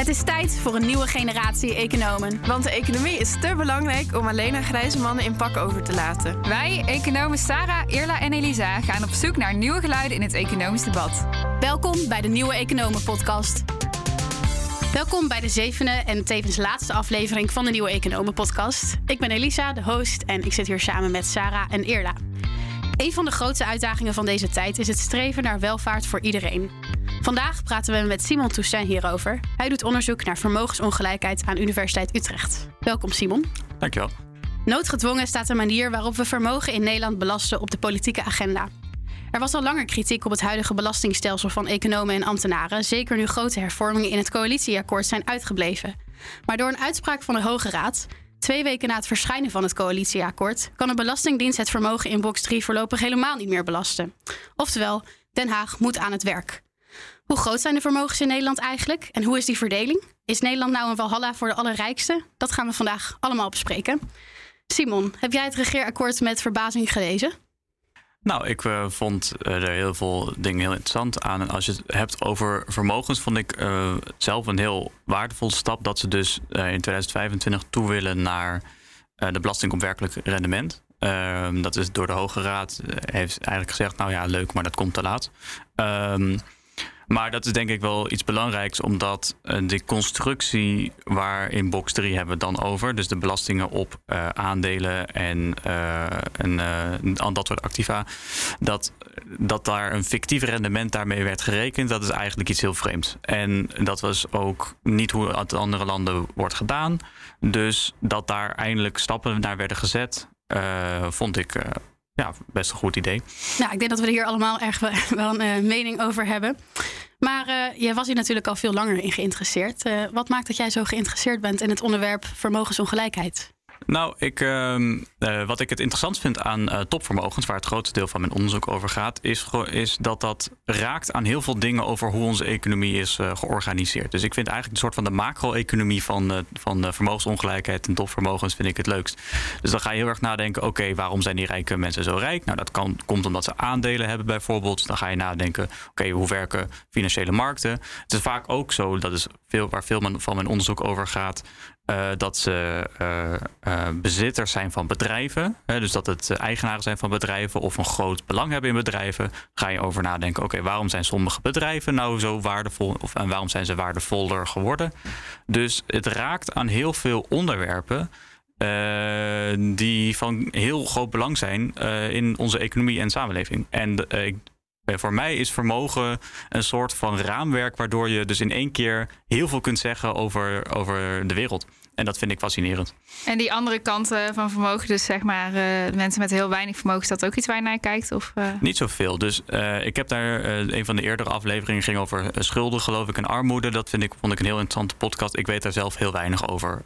Het is tijd voor een nieuwe generatie economen. Want de economie is te belangrijk om alleen aan grijze mannen in pak over te laten. Wij, economen Sarah, Irla en Elisa, gaan op zoek naar nieuwe geluiden in het economisch debat. Welkom bij de Nieuwe Economen Podcast. Welkom bij de zevende en tevens laatste aflevering van de Nieuwe Economen Podcast. Ik ben Elisa, de host, en ik zit hier samen met Sarah en Irla. Een van de grootste uitdagingen van deze tijd is het streven naar welvaart voor iedereen. Vandaag praten we met Simon Toussaint hierover. Hij doet onderzoek naar vermogensongelijkheid aan Universiteit Utrecht. Welkom Simon. Dankjewel. Noodgedwongen staat de manier waarop we vermogen in Nederland belasten op de politieke agenda. Er was al langer kritiek op het huidige belastingstelsel van economen en ambtenaren, zeker nu grote hervormingen in het coalitieakkoord zijn uitgebleven. Maar door een uitspraak van de Hoge Raad, twee weken na het verschijnen van het coalitieakkoord, kan de Belastingdienst het vermogen in box 3 voorlopig helemaal niet meer belasten. Oftewel, Den Haag moet aan het werk. Hoe groot zijn de vermogens in Nederland eigenlijk en hoe is die verdeling? Is Nederland nou een walhalla voor de allerrijkste? Dat gaan we vandaag allemaal bespreken. Simon, heb jij het regeerakkoord met verbazing gelezen? Nou, ik uh, vond uh, er heel veel dingen heel interessant aan. En als je het hebt over vermogens, vond ik uh, zelf een heel waardevolle stap dat ze dus in 2025 toe willen naar de belasting op werkelijk rendement. Ehm, dat is door de Hoge Raad heeft eigenlijk gezegd, nou ja, leuk, maar dat komt te laat. Um, maar dat is denk ik wel iets belangrijks, omdat uh, de constructie waar in box 3 hebben we dan over, dus de belastingen op uh, aandelen en, uh, en dat soort activa, dat, dat daar een fictief rendement daarmee werd gerekend, dat is eigenlijk iets heel vreemds. En dat was ook niet hoe het in andere landen wordt gedaan. Dus dat daar eindelijk stappen naar werden gezet, vond ik ja, best een goed idee. Nou, ik denk dat we er hier allemaal erg wel een mening over hebben. Maar je was hier natuurlijk al veel langer in geïnteresseerd. Uh, wat maakt dat jij zo geïnteresseerd bent in het onderwerp vermogensongelijkheid? Nou, ik, uh, wat ik het interessant vind aan uh, topvermogens, waar het grootste deel van mijn onderzoek over gaat, is, is dat dat raakt aan heel veel dingen over hoe onze economie is uh, georganiseerd. Dus ik vind eigenlijk een soort van de macro-economie van, van vermogensongelijkheid en topvermogens vind ik het leukst. Dus dan ga je heel erg nadenken, oké, waarom zijn die rijke mensen zo rijk? Nou, dat kan, komt omdat ze aandelen hebben bijvoorbeeld. Dan ga je nadenken, oké, hoe werken financiële markten? Het is vaak ook zo, dat is veel, waar veel van mijn onderzoek over gaat, dat ze uh, uh, bezitters zijn van bedrijven. Dus dat het eigenaren zijn van bedrijven of een groot belang hebben in bedrijven. Ga je over nadenken, oké, waarom zijn sommige bedrijven nou zo waardevol? Of, en waarom zijn ze waardevoller geworden? Dus het raakt aan heel veel onderwerpen. die van heel groot belang zijn in onze economie en samenleving. En voor mij is vermogen een soort van raamwerk waardoor je dus in één keer heel veel kunt zeggen over, over de wereld. En dat vind ik fascinerend. En die andere kanten van vermogen, dus zeg maar uh, mensen met heel weinig vermogen, is dat ook iets waar je naar kijkt? Of, uh... Niet zoveel. Dus uh, ik heb daar een van de eerdere afleveringen ging over schulden, geloof ik, en armoede. Dat vind ik, vond ik een heel interessante podcast. Ik weet daar zelf heel weinig over.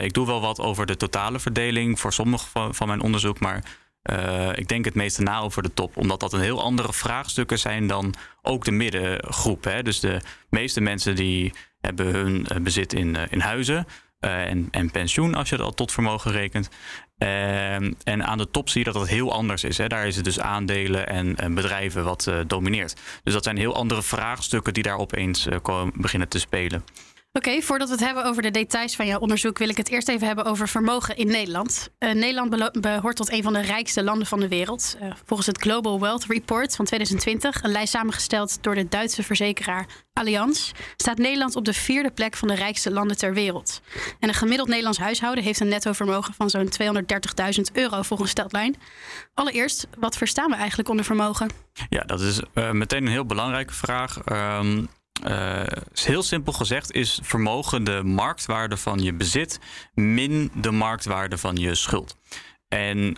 ik doe wel wat over de totale verdeling voor sommige van, van mijn onderzoek, maar uh, ik denk het meeste na over de top, omdat dat een heel andere vraagstukken zijn dan ook de middengroep. Hè? Dus de meeste mensen die hebben hun bezit in, in huizen en, en pensioen, als je dat tot vermogen rekent. Uh, en aan de top zie je dat dat heel anders is. Hè? Daar is het dus aandelen en, en bedrijven wat domineert. Dus dat zijn heel andere vraagstukken die daar opeens komen, beginnen te spelen. Oké, voordat we het hebben over de details van jouw onderzoek, wil ik het eerst even hebben over vermogen in Nederland. Uh, Nederland behoort tot een van de rijkste landen van de wereld. Uh, volgens het Global Wealth Report van 2020, een lijst samengesteld door de Duitse verzekeraar Allianz, staat Nederland op de vierde plek van de rijkste landen ter wereld. En een gemiddeld Nederlands huishouden heeft een netto vermogen van zo'n 230.000 euro volgens Steltline. Allereerst, wat verstaan we eigenlijk onder vermogen? Ja, dat is uh, meteen een heel belangrijke vraag. Um, uh, heel simpel gezegd is vermogen de marktwaarde van je bezit min de marktwaarde van je schuld. En uh,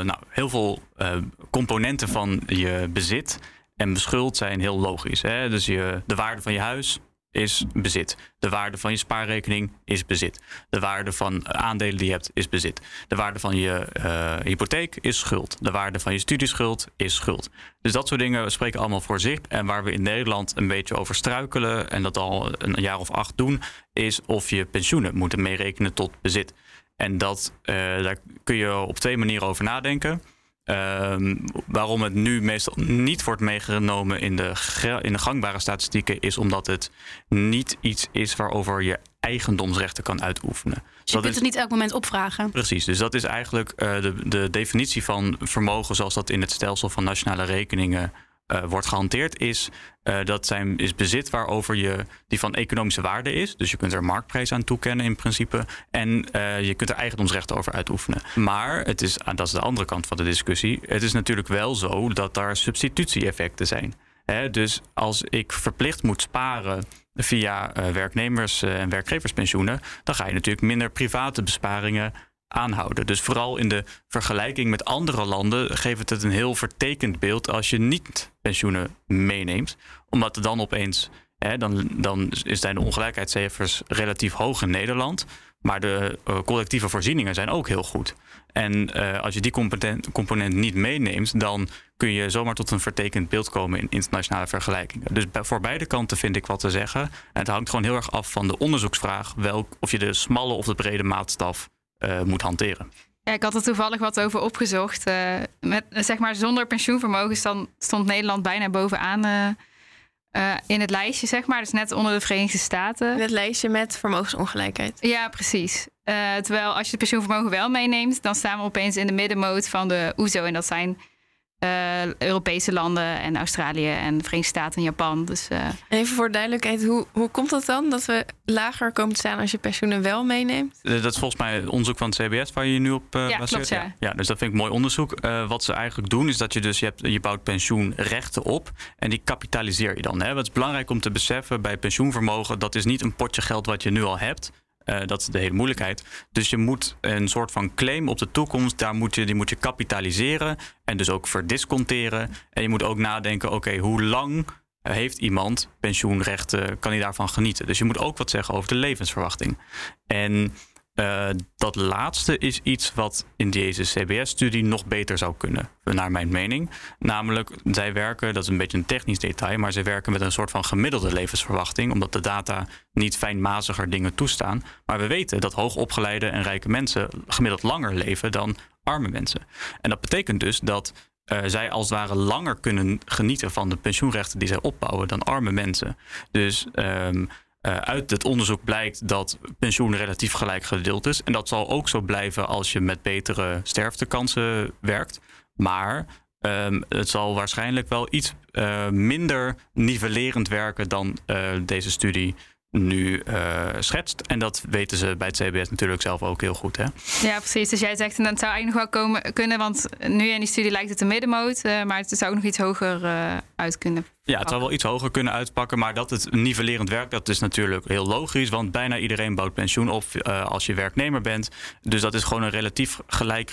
nou, heel veel uh, componenten van je bezit en beschuld zijn heel logisch. Hè? Dus je, de waarde van je huis, is bezit. De waarde van je spaarrekening is bezit. De waarde van aandelen die je hebt is bezit. De waarde van je uh, hypotheek is schuld. De waarde van je studieschuld is schuld. Dus dat soort dingen spreken allemaal voor zich. En waar we in Nederland een beetje over struikelen en dat al een jaar of acht doen, is of je pensioenen moeten meerekenen tot bezit. En dat, uh, daar kun je op twee manieren over nadenken. Ehm, waarom het nu meestal niet wordt meegenomen in de, in de gangbare statistieken, is omdat het niet iets is waarover je eigendomsrechten kan uitoefenen. Dus je kunt het niet elk moment opvragen. Precies, dus dat is eigenlijk uh, de, de definitie van vermogen zoals dat in het stelsel van nationale rekeningen uh, wordt gehanteerd, is uh, dat zijn, is bezit waarover je die van economische waarde is. Dus je kunt er marktprijs aan toekennen in principe. En uh, je kunt er eigendomsrechten over uitoefenen. Maar het is, dat is de andere kant van de discussie. Het is natuurlijk wel zo dat daar substitutie-effecten zijn. He, dus als ik verplicht moet sparen via werknemers- en werkgeverspensioenen, dan ga je natuurlijk minder private besparingen aanhouden. Dus vooral in de vergelijking met andere landen geeft het een heel vertekend beeld als je niet pensioenen meeneemt. Omdat dan opeens, hè, dan, dan zijn de ongelijkheidscijfers relatief hoog in Nederland. Maar de uh, collectieve voorzieningen zijn ook heel goed. En uh, als je die component, component, niet meeneemt, dan kun je zomaar tot een vertekend beeld komen in internationale vergelijkingen. Dus voor beide kanten vind ik wat te zeggen. En het hangt gewoon heel erg af van de onderzoeksvraag, welk, of je de smalle of de brede maatstaf moet hanteren. Ja, ik had er toevallig wat over opgezocht. Uh, met, zeg maar, zonder pensioenvermogen stond, stond Nederland bijna bovenaan uh, in het lijstje, zeg maar. Dus net onder de Verenigde Staten. In het lijstje met vermogensongelijkheid. Ja, precies. terwijl als je het pensioenvermogen wel meeneemt, dan staan we opeens in de middenmoot van de OESO. En dat zijn uh, Europese landen en Australië en de Verenigde Staten en Japan. Dus, uh... Even voor duidelijkheid, hoe, hoe komt dat dan dat we lager komen te staan als je pensioenen wel meeneemt? Uh, dat is volgens mij het onderzoek van het CBS waar je je nu op ja, baseert. Klopt, ja. ja. ja, dus dat vind ik mooi onderzoek. wat ze eigenlijk doen is dat je dus je, hebt, je bouwt pensioenrechten op en die kapitaliseer je dan. Hè. Wat is belangrijk om te beseffen bij pensioenvermogen, dat is niet een potje geld wat je nu al hebt. Uh, dat is de hele moeilijkheid. Dus je moet een soort van claim op de toekomst, daar moet je, die moet je kapitaliseren en dus ook verdisconteren. En je moet ook nadenken, oké, hoe lang heeft iemand pensioenrechten, kan hij daarvan genieten? Dus je moet ook wat zeggen over de levensverwachting. En uh, dat laatste is iets wat in deze CBS-studie nog beter zou kunnen, naar mijn mening. Namelijk, zij werken, dat is een beetje een technisch detail, maar zij werken met een soort van gemiddelde levensverwachting, omdat de data niet fijnmaziger dingen toestaan. Maar we weten dat hoogopgeleide en rijke mensen gemiddeld langer leven dan arme mensen. En dat betekent dus dat uh, zij als het ware langer kunnen genieten van de pensioenrechten die zij opbouwen dan arme mensen. Dus um, uh, uit het onderzoek blijkt dat pensioen relatief gelijk gedeeld is. En dat zal ook zo blijven als je met betere sterftekansen werkt. Maar um, het zal waarschijnlijk wel iets uh, minder nivellerend werken dan uh, deze studie nu schetst. En dat weten ze bij het CBS natuurlijk zelf ook heel goed. Hè? Ja, precies. Dus jij zegt, en dat zou eigenlijk nog wel komen, kunnen, want nu in die studie lijkt het een middenmoot, maar het zou ook nog iets hoger uh, uit kunnen. Ja, het zou wel iets hoger kunnen uitpakken, maar dat het nivellerend werkt, dat is natuurlijk heel logisch, want bijna iedereen bouwt pensioen op als je werknemer bent. Dus dat is gewoon een relatief gelijk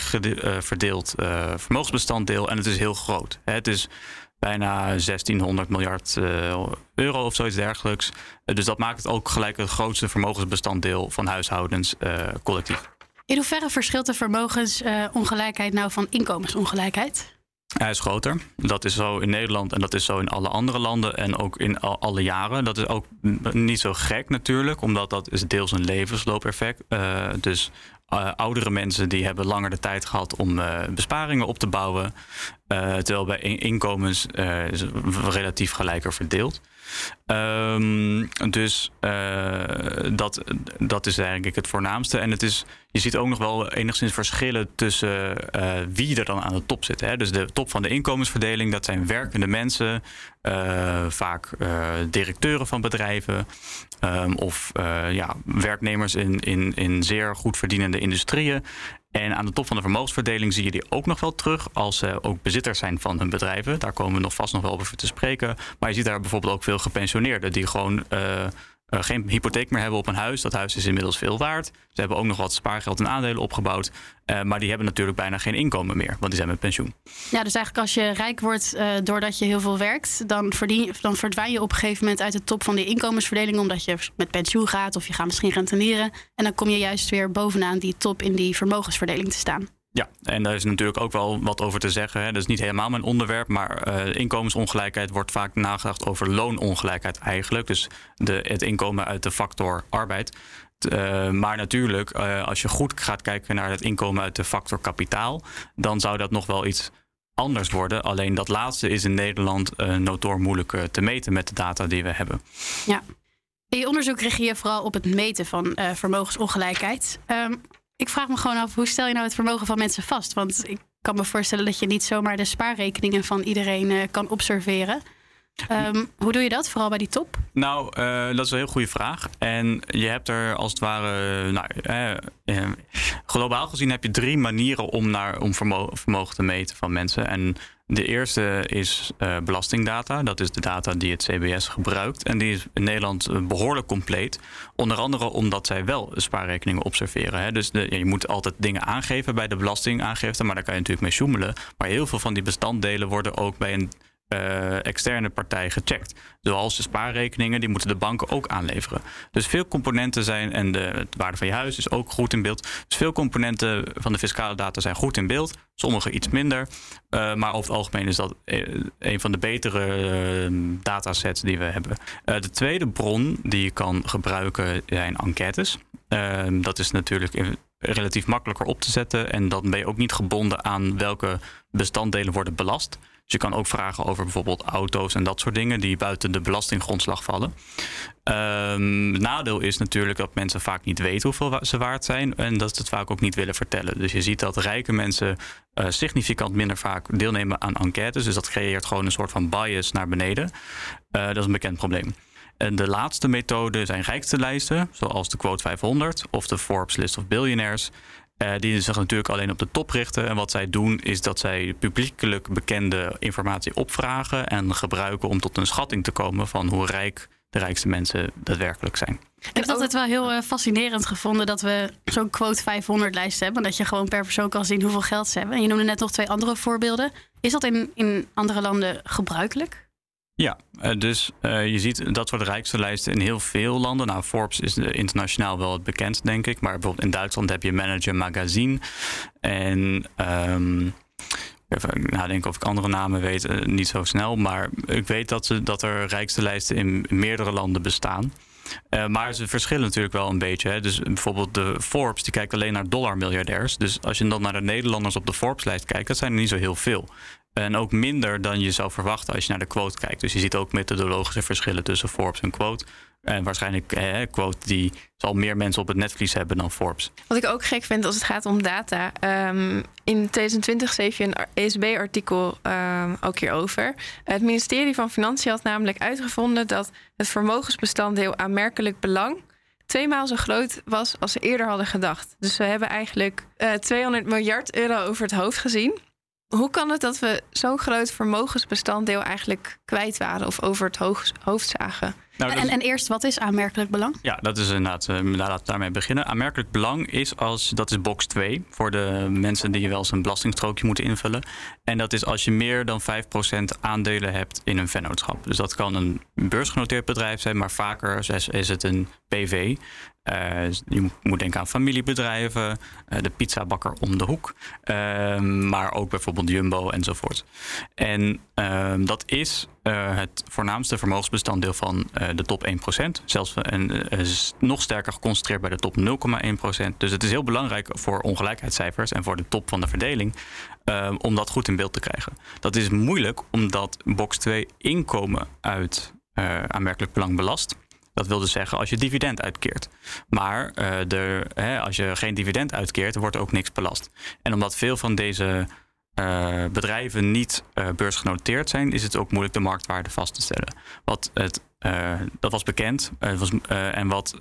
verdeeld vermogensbestanddeel en het is heel groot. Het is bijna 1600 miljard euro of zoiets dergelijks. Dus dat maakt het ook gelijk het grootste vermogensbestanddeel van huishoudens collectief. In hoeverre verschilt de vermogensongelijkheid nou van inkomensongelijkheid? Hij is groter. Dat is zo in Nederland en dat is zo in alle andere landen en ook in al, alle jaren. Dat is ook niet zo gek natuurlijk, omdat dat is deels een levensloopeffect. Uh, dus uh, oudere mensen die hebben langer de tijd gehad om uh, besparingen op te bouwen. terwijl bij inkomens is relatief gelijker verdeeld. Um, dus uh, dat, dat is eigenlijk het voornaamste. En het is, je ziet ook nog wel enigszins verschillen tussen uh, wie er dan aan de top zit. Hè. Dus de top van de inkomensverdeling, dat zijn werkende mensen, uh, vaak directeuren van bedrijven. Um, of ja, werknemers in, in, in zeer goed verdienende industrieën. En aan de top van de vermogensverdeling zie je die ook nog wel terug als ze ook bezitters zijn van hun bedrijven. Daar komen we nog vast nog wel over te spreken. Maar je ziet daar bijvoorbeeld ook veel gepensioneerden die gewoon uh, geen hypotheek meer hebben op een huis. Dat huis is inmiddels veel waard. Ze hebben ook nog wat spaargeld en aandelen opgebouwd. Uh, maar die hebben natuurlijk bijna geen inkomen meer, want die zijn met pensioen. Ja, dus eigenlijk als je rijk wordt uh, doordat je heel veel werkt, dan, verdien, dan verdwijn je op een gegeven moment uit de top van de inkomensverdeling, omdat je met pensioen gaat of je gaat misschien renteneren. En dan kom je juist weer bovenaan die top in die vermogensverdeling te staan. Ja, en daar is natuurlijk ook wel wat over te zeggen. Hè. Dat is niet helemaal mijn onderwerp, maar uh, inkomensongelijkheid wordt vaak nagedacht over loonongelijkheid eigenlijk. Dus de, het inkomen uit de factor arbeid. Uh, maar natuurlijk, uh, als je goed gaat kijken naar het inkomen uit de factor kapitaal, dan zou dat nog wel iets anders worden. Alleen dat laatste is in Nederland uh, notoor moeilijk te meten met de data die we hebben. Ja. In je onderzoek richt je vooral op het meten van vermogensongelijkheid. Um, ik vraag me gewoon af, hoe stel je nou het vermogen van mensen vast? Want ik kan me voorstellen dat je niet zomaar de spaarrekeningen van iedereen uh, kan observeren. Um, hoe doe je dat, vooral bij die top? Nou, uh, dat is een heel goede vraag. En je hebt er als het ware, nou, eh, globaal gezien heb je drie manieren om, naar, om vermogen, te meten van mensen. En de eerste is belastingdata. Dat is de data die het CBS gebruikt. En die is in Nederland behoorlijk compleet. Onder andere omdat zij wel spaarrekeningen observeren. Hè. Dus de, je moet altijd dingen aangeven bij de belastingaangifte. Maar daar kan je natuurlijk mee sjoemelen. Maar heel veel van die bestanddelen worden ook bij een uh, externe partij gecheckt. Zoals de spaarrekeningen, die moeten de banken ook aanleveren. Dus veel componenten zijn, en de, waarde van je huis is ook goed in beeld. Dus veel componenten van de fiscale data zijn goed in beeld. Sommige iets minder. Uh, maar over het algemeen is dat eh, een van de betere uh, datasets die we hebben. de tweede bron die je kan gebruiken zijn enquêtes. dat is natuurlijk relatief makkelijker op te zetten. En dan ben je ook niet gebonden aan welke bestanddelen worden belast. Je kan ook vragen over bijvoorbeeld auto's en dat soort dingen die buiten de belastinggrondslag vallen. Um, het nadeel is natuurlijk dat mensen vaak niet weten hoeveel ze waard zijn en dat ze het vaak ook niet willen vertellen. Dus je ziet dat rijke mensen uh, significant minder vaak deelnemen aan enquêtes. Dus dat creëert gewoon een soort van bias naar beneden. Uh, dat is een bekend probleem. En de laatste methode zijn rijkste lijsten, zoals de Quote 500 of de Forbes List of Billionaires. Uh, die zich natuurlijk alleen op de top richten. En wat zij doen is dat zij publiekelijk bekende informatie opvragen en gebruiken om tot een schatting te komen van hoe rijk de rijkste mensen daadwerkelijk zijn. Ik heb altijd wel heel uh, fascinerend gevonden dat we zo'n quote 500 lijst hebben. Dat je gewoon per persoon kan zien hoeveel geld ze hebben. En je noemde net nog twee andere voorbeelden. Is dat in, in andere landen gebruikelijk? Ja, uh, dus uh, je ziet dat soort rijkste lijsten in heel veel landen. Nou, Forbes is internationaal wel het bekend, denk ik. Maar bijvoorbeeld in Duitsland heb je Manager Magazine. En um, even nadenken of ik andere namen weet, uh, niet zo snel. Maar ik weet dat, ze, dat er rijkste lijsten in meerdere landen bestaan. Maar ze verschillen natuurlijk wel een beetje. Hè. Dus bijvoorbeeld de Forbes, die kijkt alleen naar dollarmiljardairs. Dus als je dan naar de Nederlanders op de Forbes-lijst kijkt, dat zijn er niet zo heel veel. En ook minder dan je zou verwachten als je naar de quote kijkt. Dus je ziet ook methodologische verschillen tussen Forbes en quote. En waarschijnlijk eh, quote die zal meer mensen op het netvlies hebben dan Forbes. Wat ik ook gek vind als het gaat om data. Um, in 2020 schreef je een ECB-artikel um, ook hierover. Het ministerie van Financiën had namelijk uitgevonden dat het vermogensbestanddeel aanmerkelijk belang tweemaal zo groot was als ze eerder hadden gedacht. Dus we hebben eigenlijk uh, 200 miljard euro over het hoofd gezien. Hoe kan het dat we zo'n groot vermogensbestanddeel eigenlijk kwijt waren of over het hoofd zagen? Nou, en, en, eerst, wat is aanmerkelijk belang? Ja, dat is inderdaad, uh, laten we daarmee beginnen. Aanmerkelijk belang is als, dat is box 2 voor de mensen die je wel eens een belastingstrookje moeten invullen. En dat is als je meer dan 5% aandelen hebt in een vennootschap. Dus dat kan een beursgenoteerd bedrijf zijn, maar vaker is het een PV. Uh, je moet denken aan familiebedrijven, uh, de pizzabakker om de hoek, uh, maar ook bijvoorbeeld Jumbo enzovoort. En ehm, dat is uh, het voornaamste vermogensbestanddeel van de top 1%. Zelfs en, nog sterker geconcentreerd bij de top 0,1%. Dus het is heel belangrijk voor ongelijkheidscijfers en voor de top van de verdeling ehm, om dat goed in beeld te krijgen. Dat is moeilijk omdat box 2 inkomen uit aanmerkelijk belang belast. Dat wil dus zeggen als je dividend uitkeert. Maar de, hè, als je geen dividend uitkeert, wordt ook niks belast. En omdat veel van deze uh, bedrijven niet uh, beursgenoteerd zijn, is het ook moeilijk de marktwaarde vast te stellen. Wat het, dat was bekend. was, en wat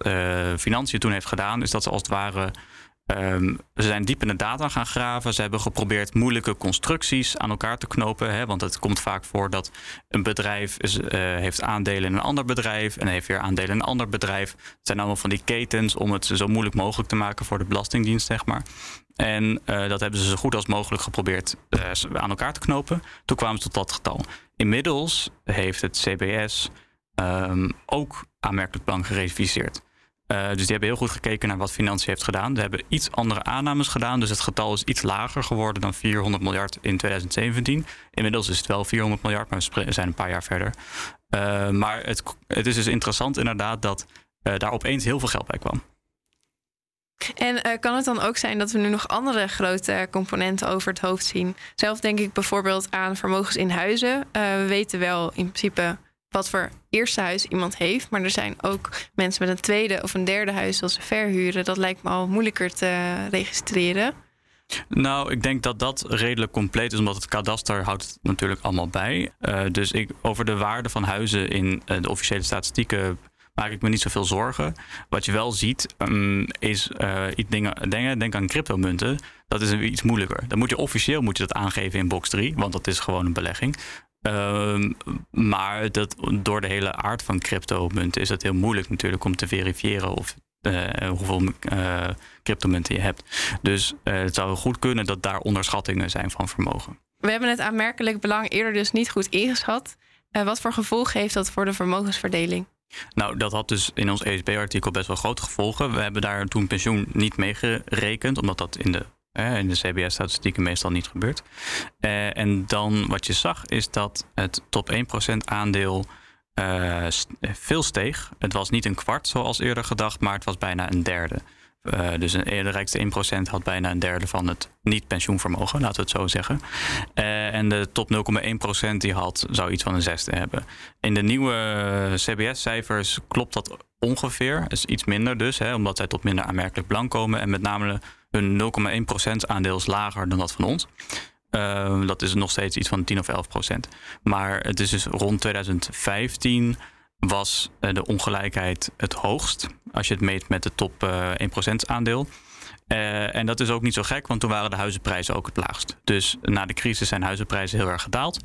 Financiën toen heeft gedaan, is dat ze als het ware Um, ze zijn diep in de data gaan graven. Ze hebben geprobeerd moeilijke constructies aan elkaar te knopen. Hè, want het komt vaak voor dat een bedrijf uh, heeft aandelen in een ander bedrijf en heeft weer aandelen in een ander bedrijf. Het zijn allemaal van die ketens om het zo moeilijk mogelijk te maken voor de Belastingdienst, zeg maar. En uh, dat hebben ze zo goed als mogelijk geprobeerd uh, aan elkaar te knopen. Toen kwamen ze tot dat getal. Inmiddels heeft het CBS um, ook aanmerkelijk belang gereviseerd. Uh, dus die hebben heel goed gekeken naar wat Financiën heeft gedaan. Ze hebben iets andere aannames gedaan. Dus het getal is iets lager geworden dan 400 miljard in 2017. Inmiddels is het wel 400 miljard, maar we zijn een paar jaar verder. Uh, maar het, het, is dus interessant inderdaad dat uh, daar opeens heel veel geld bij kwam. En kan het dan ook zijn dat we nu nog andere grote componenten over het hoofd zien? Zelf denk ik bijvoorbeeld aan vermogens in huizen. We weten wel in principe wat voor eerste huis iemand heeft. Maar er zijn ook mensen met een tweede of een derde huis als ze verhuren. Dat lijkt me al moeilijker te registreren. Nou, ik denk dat dat redelijk compleet is, omdat het kadaster houdt het natuurlijk allemaal bij. Uh, dus ik, over de waarde van huizen in uh, de officiële statistieken maak ik me niet zoveel zorgen. Wat je wel ziet, um, is uh, iets dingen, dingen, denk aan cryptomunten. Dat is iets moeilijker. Dan moet je officieel moet je dat aangeven in box 3, want dat is gewoon een belegging. Um, maar dat, door de hele aard van cryptomunten is het heel moeilijk natuurlijk om te verifiëren of uh, hoeveel uh, cryptomunten je hebt. Dus uh, het zou goed kunnen dat daar onderschattingen zijn van vermogen. We hebben het aanmerkelijk belang eerder dus niet goed ingeschat. wat voor gevolg heeft dat voor de vermogensverdeling? Nou, dat had dus in ons ESB-artikel best wel grote gevolgen. We hebben daar toen pensioen niet mee gerekend, omdat dat in de in de CBS-statistieken meestal niet gebeurt. Uh, en dan wat je zag is dat het top 1% aandeel uh, veel steeg. Het was niet een kwart zoals eerder gedacht, maar het was bijna een derde. Dus een, de rijkste 1% had bijna een derde van het niet-pensioenvermogen, laten we het zo zeggen. En de top 0,1% die had, zou iets van een zesde hebben. In de nieuwe CBS-cijfers klopt dat ongeveer. is iets minder dus, hè, omdat zij tot minder aanmerkelijk blank komen. En met name hun 0,1% aandeel lager dan dat van ons. Uh, dat is nog steeds iets van 10 of 11 procent. Maar het is dus rond 2015 was uh, de ongelijkheid het hoogst. Als je het meet met de top uh, 1% aandeel. Uh, en dat is ook niet zo gek, want toen waren de huizenprijzen ook het laagst. Dus na de crisis zijn huizenprijzen heel erg gedaald.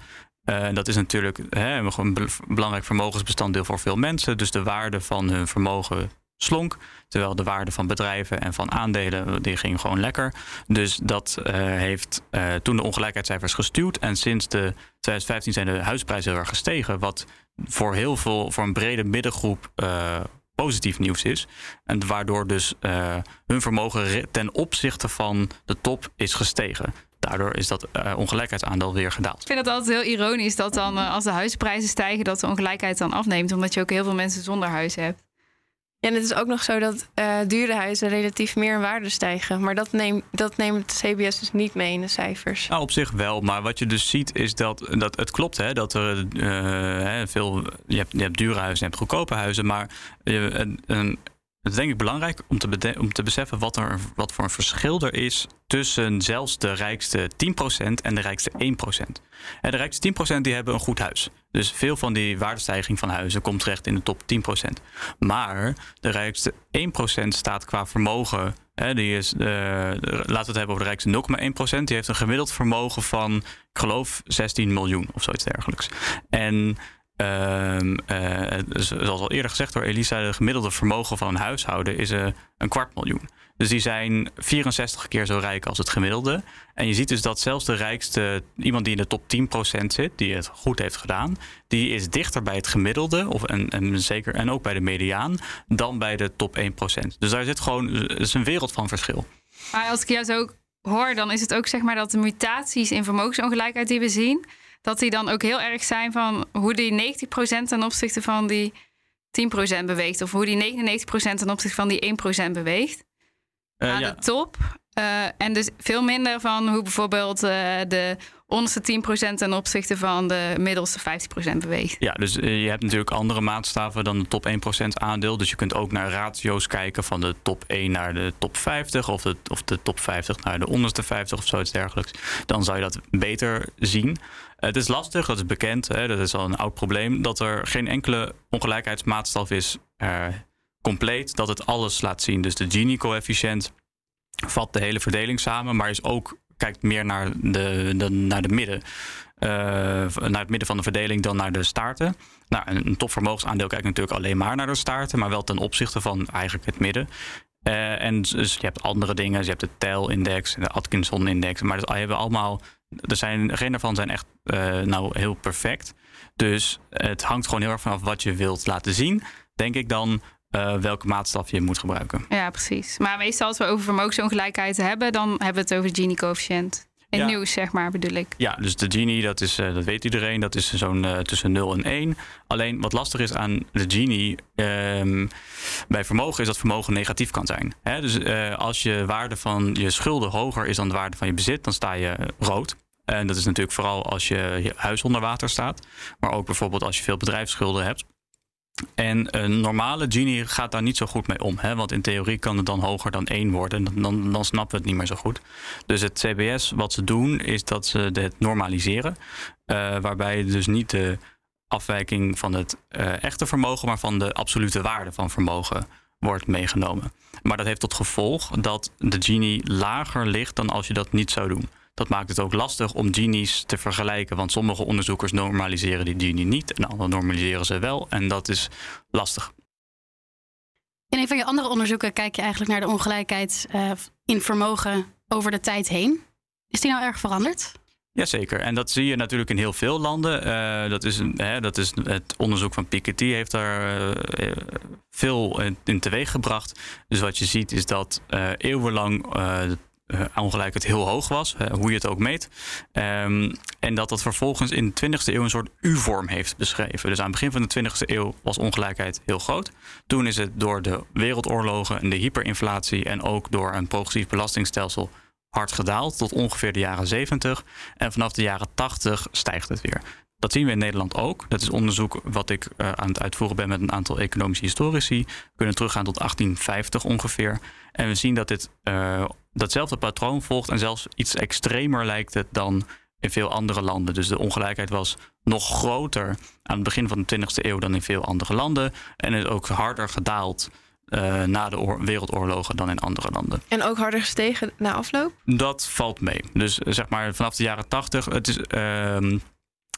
Dat is natuurlijk hè, een belangrijk vermogensbestanddeel voor veel mensen. Dus de waarde van hun vermogen slonk. Terwijl de waarde van bedrijven en van aandelen die ging gewoon lekker. Dus dat uh, heeft uh, toen de ongelijkheidscijfers gestuurd. En sinds de 2015 zijn de huisprijzen heel erg gestegen. Wat voor heel veel, voor een brede middengroep uh, positief nieuws is. En waardoor dus hun vermogen ten opzichte van de top is gestegen. Daardoor is dat ongelijkheidsaandeel weer gedaald. Ik vind het altijd heel ironisch dat dan als de huisprijzen stijgen, dat de ongelijkheid dan afneemt. Omdat je ook heel veel mensen zonder huis hebt. Ja, en het is ook nog zo dat uh, dure huizen relatief meer in waarde stijgen. Maar dat, neemt dat neemt CBS dus niet mee in de cijfers. Nou, op zich wel. Maar wat je dus ziet is dat, dat het klopt hè, dat er uh, veel. Je hebt, je hebt dure huizen en je hebt goedkope huizen. Maar een, een, het is denk ik belangrijk om te, om te beseffen wat, er, wat voor een verschil er is tussen zelfs de rijkste 10% en de rijkste 1%. En de rijkste 10% die hebben een goed huis. Dus veel van die waardestijging van huizen komt terecht in de top 10%. Maar de rijkste 1% staat qua vermogen. Hè, die is, uh, laten we het hebben over de rijkste 0,1%. Die heeft een gemiddeld vermogen van, ik geloof, 16 miljoen of zoiets dergelijks. En Um, uh, zoals al eerder gezegd door Elisa, de gemiddelde vermogen van een huishouden is uh, een kwart miljoen. Dus die zijn 64 keer zo rijk als het gemiddelde. En je ziet dus dat zelfs de rijkste, iemand die in de top 10% zit, die het goed heeft gedaan, die is dichter bij het gemiddelde, of en, en zeker en ook bij de mediaan, dan bij de top 1%. Dus daar zit gewoon is een wereld van verschil. Maar als ik jou zo hoor, dan is het ook zeg maar dat de mutaties in vermogensongelijkheid die we zien, dat die dan ook heel erg zijn van hoe die 90% ten opzichte van die 10% beweegt. Of hoe die 99% ten opzichte van die 1% beweegt. Uh, aan ja. de top. Uh, en dus veel minder van hoe bijvoorbeeld uh, de onderste 10% ten opzichte van de middelste 50% beweegt. Ja, dus je hebt natuurlijk andere maatstaven dan de top 1% aandeel. Dus je kunt ook naar ratio's kijken van de top 1 naar de top 50 of de, of de top 50 naar de onderste 50 of zoiets dergelijks. Dan zou je dat beter zien. Het is lastig, dat is bekend, hè, dat is al een oud probleem, dat er geen enkele ongelijkheidsmaatstaf is uh, compleet, dat het alles laat zien. Dus de Gini-coëfficiënt vat de hele verdeling samen, maar is ook kijkt meer naar de, naar de midden. Uh, naar het midden van de verdeling dan naar de staarten. Nou, een topvermogensaandeel kijkt natuurlijk alleen maar naar de staarten, maar wel ten opzichte van eigenlijk het midden. En dus je hebt andere dingen, dus je hebt de TEL-index, de Atkinson-index, maar dat hebben allemaal er zijn, geen daarvan zijn echt uh, nou heel perfect. Dus het hangt gewoon heel erg vanaf wat je wilt laten zien. Denk ik dan uh, welke maatstaf je moet gebruiken. Ja, precies. Maar meestal als we over vermogensongelijkheid hebben, dan hebben we het over Gini-coëfficiënt. In Ja. nieuws, zeg maar, bedoel ik. Ja, dus de Gini, dat, is, eh, dat weet iedereen, dat is zo'n eh, tussen 0 en 1. Alleen wat lastig is aan de Gini ehm, bij vermogen is dat vermogen negatief kan zijn. Hè? Dus eh, als je waarde van je schulden hoger is dan de waarde van je bezit, dan sta je rood. En dat is natuurlijk vooral als je, huis onder water staat, maar ook bijvoorbeeld als je veel bedrijfsschulden hebt. En een normale Gini gaat daar niet zo goed mee om. Hè? Want in theorie kan het dan hoger dan 1 worden. Dan, dan, dan snappen we het niet meer zo goed. Dus het CBS, wat ze doen, is dat ze het normaliseren. eh, waarbij dus niet de afwijking van het eh, echte vermogen, maar van de absolute waarde van vermogen wordt meegenomen. Maar dat heeft tot gevolg dat de Gini lager ligt dan als je dat niet zou doen. Dat maakt het ook lastig om Gini's te vergelijken. Want sommige onderzoekers normaliseren die Gini niet. En anderen normaliseren ze wel. En dat is lastig. In een van je andere onderzoeken kijk je eigenlijk naar de ongelijkheid eh, in vermogen over de tijd heen. Is die nou erg veranderd? Jazeker, en dat zie je natuurlijk in heel veel landen. Eh, dat, is, hè, dat is het onderzoek van Piketty heeft daar eh, veel in, in teweeg gebracht. Dus wat je ziet is dat eeuwenlang ongelijkheid heel hoog was, hoe je het ook meet. Ehm, en dat dat vervolgens in de 20e eeuw een soort U-vorm heeft beschreven. Dus aan het begin van de 20e eeuw was ongelijkheid heel groot. Toen is het door de wereldoorlogen en de hyperinflatie en ook door een progressief belastingstelsel hard gedaald tot ongeveer de jaren 70. En vanaf de jaren 80 stijgt het weer. Dat zien we in Nederland ook. Dat is onderzoek wat ik eh, aan het uitvoeren ben met een aantal economische historici. We kunnen teruggaan tot 1850 ongeveer. En we zien dat dit eh, datzelfde patroon volgt en zelfs iets extremer lijkt het dan in veel andere landen. Dus de ongelijkheid was nog groter aan het begin van de 20e eeuw dan in veel andere landen. En is ook harder gedaald eh, na de oor- wereldoorlogen dan in andere landen. En ook harder gestegen na afloop? Dat valt mee. Dus eh, zeg maar vanaf de jaren 80 het is, ehm,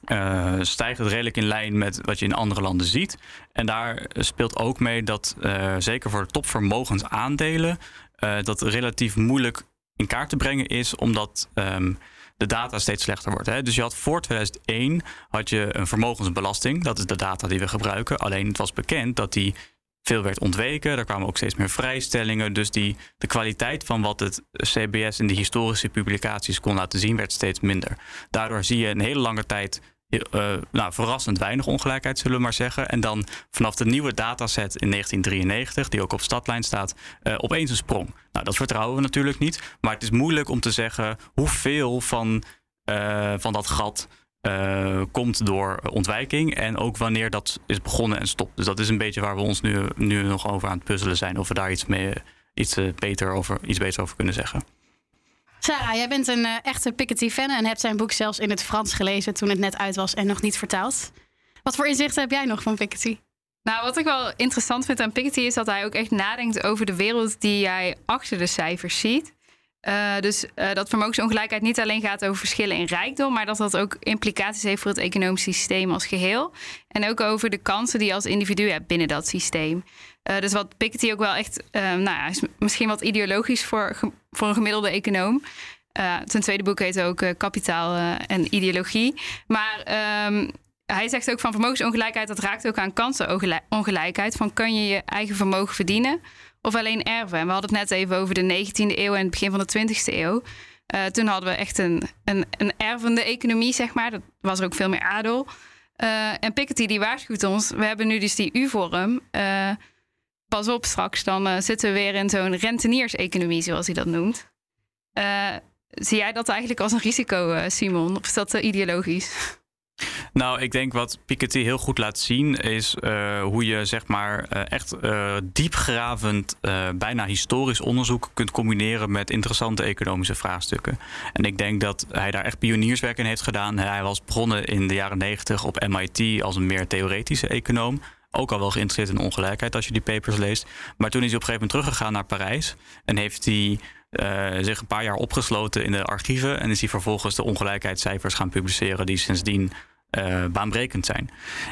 eh, stijgt het redelijk in lijn met wat je in andere landen ziet. En daar speelt ook mee dat zeker voor topvermogensaandelen eh dat relatief moeilijk in kaart te brengen is, omdat ehm, de data steeds slechter wordt. Hè? Dus je had voor 2001 had je een vermogensbelasting. Dat is de data die we gebruiken. Alleen het was bekend dat die veel werd ontweken. Er kwamen ook steeds meer vrijstellingen. Dus die, de kwaliteit van wat het CBS in de historische publicaties kon laten zien, werd steeds minder. Daardoor zie je een hele lange tijd eh, nou, verrassend weinig ongelijkheid, zullen we maar zeggen. En dan vanaf de nieuwe dataset in 1993, die ook op stadlijn staat, eh, opeens een sprong. Nou, dat vertrouwen we natuurlijk niet. Maar het is moeilijk om te zeggen hoeveel van, eh, van dat gat komt door ontwijking. En ook wanneer dat is begonnen en stopt. Dus dat is een beetje waar we ons nu, nu nog over aan het puzzelen zijn. Of we daar iets, mee, iets, beter over, iets beter over kunnen zeggen. Sarah, jij bent een eh, echte Piketty-fan en hebt zijn boek zelfs in het Frans gelezen toen het net uit was en nog niet vertaald. Wat voor inzichten heb jij nog van Piketty? Nou, wat ik wel interessant vind aan Piketty is dat hij ook echt nadenkt over de wereld die jij achter de cijfers ziet. Eh, dus eh, dat vermogensongelijkheid niet alleen gaat over verschillen in rijkdom, maar dat dat ook implicaties heeft voor het economisch systeem als geheel. En ook over de kansen die je als individu hebt binnen dat systeem. Eh, dus wat Piketty ook wel echt, eh, nou ja, is misschien wat ideologisch voor, voor een gemiddelde econoom. Eh zijn tweede boek heet ook eh, Kapitaal eh, en Ideologie. Maar ehm, hij zegt ook van vermogensongelijkheid, dat raakt ook aan kansenongelijkheid. Van kan je je eigen vermogen verdienen of alleen erven? En we hadden het net even over de 19e eeuw en het begin van de 20e eeuw. Eh, toen hadden we echt een, een, een ervende economie, zeg maar. Dat was er ook veel meer adel. Eh, en Piketty die waarschuwt ons, we hebben nu dus die U-vorm. Eh, pas op straks, dan eh, zitten we weer in zo'n rentenierseconomie, zoals hij dat noemt. Eh, zie jij dat eigenlijk als een risico, eh, Simon? Of is dat ideologisch? Nou, ik denk wat Piketty heel goed laat zien is hoe je zeg maar echt eh, diepgravend, bijna historisch onderzoek kunt combineren met interessante economische vraagstukken. En ik denk dat hij daar echt pionierswerk in heeft gedaan. Hij was begonnen in de jaren negentig op MIT als een meer theoretische econoom. Ook al wel geïnteresseerd in ongelijkheid als je die papers leest. Maar toen is hij op een gegeven moment teruggegaan naar Parijs en heeft hij eh, zich een paar jaar opgesloten in de archieven. En is hij vervolgens de ongelijkheidscijfers gaan publiceren die sindsdien eh, baanbrekend zijn.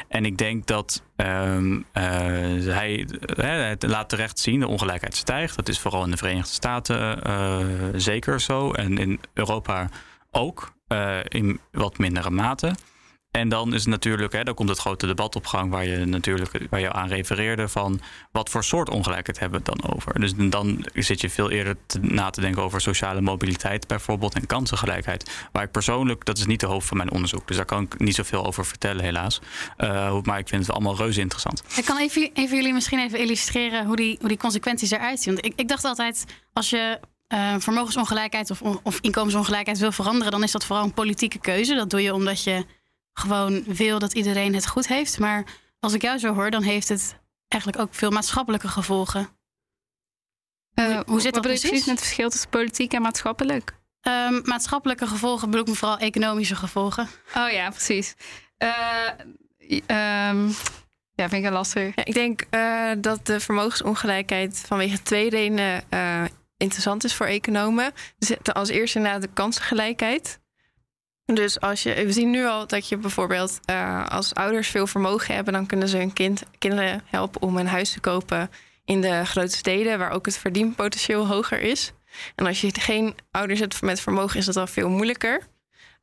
En ik denk dat ehm, eh, hij het laat terecht zien, de ongelijkheid stijgt. Dat is vooral in de Verenigde Staten zeker zo. En in Europa ook, in wat mindere mate. En dan is het natuurlijk, hè, dan komt het grote debat op gang waar je natuurlijk waar je aan refereerde van wat voor soort ongelijkheid hebben we het dan over. Dus dan zit je veel eerder na te denken over sociale mobiliteit bijvoorbeeld en kansengelijkheid. Waar ik persoonlijk, dat is niet de hoofd van mijn onderzoek, dus daar kan ik niet zoveel over vertellen helaas. Uh, maar ik vind het allemaal reuze interessant. Ik kan even, even jullie misschien even illustreren hoe die, hoe die consequenties eruit zien. Want ik, ik dacht altijd, als je uh, vermogensongelijkheid of, of inkomensongelijkheid wil veranderen, dan is dat vooral een politieke keuze. Dat doe je omdat je gewoon wil dat iedereen het goed heeft. Maar als ik jou zo hoor, dan heeft het eigenlijk ook veel maatschappelijke gevolgen. Uh, hoe zit dat precies? met het verschil tussen politiek en maatschappelijk? Um, maatschappelijke gevolgen bedoel ik me vooral economische gevolgen. Oh ja, precies. Uh, um, ja, vind ik een lastig. Ja, ik denk uh, dat de vermogensongelijkheid vanwege twee redenen interessant is voor economen. Dus als eerste inderdaad de kansengelijkheid. Dus als je, we zien nu al dat je bijvoorbeeld uh, als ouders veel vermogen hebben, dan kunnen ze hun kind, kinderen helpen om een huis te kopen in de grote steden, waar ook het verdienpotentieel hoger is. En als je geen ouders hebt met vermogen, is dat al veel moeilijker.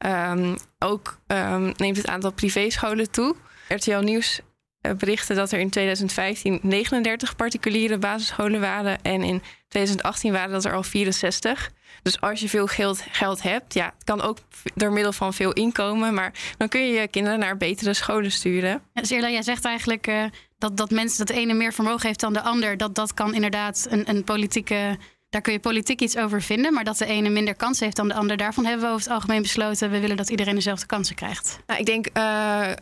Um, ook um, neemt het aantal privéscholen toe. RTL Nieuws eh, berichten dat er in 2015 39 particuliere basisscholen waren en in 2018 waren dat er al 64. Dus als je veel geld, geld hebt, ja, het kan ook door middel van veel inkomen, maar dan kun je je kinderen naar betere scholen sturen. Ja, dus jij zegt eigenlijk uh, dat, dat mensen dat ene meer vermogen heeft dan de ander. Dat dat kan inderdaad een, een politieke daar kun je politiek iets over vinden, maar dat de ene minder kans heeft dan de ander. Daarvan hebben we over het algemeen besloten, we willen dat iedereen dezelfde kansen krijgt. Nou, ik denk, uh,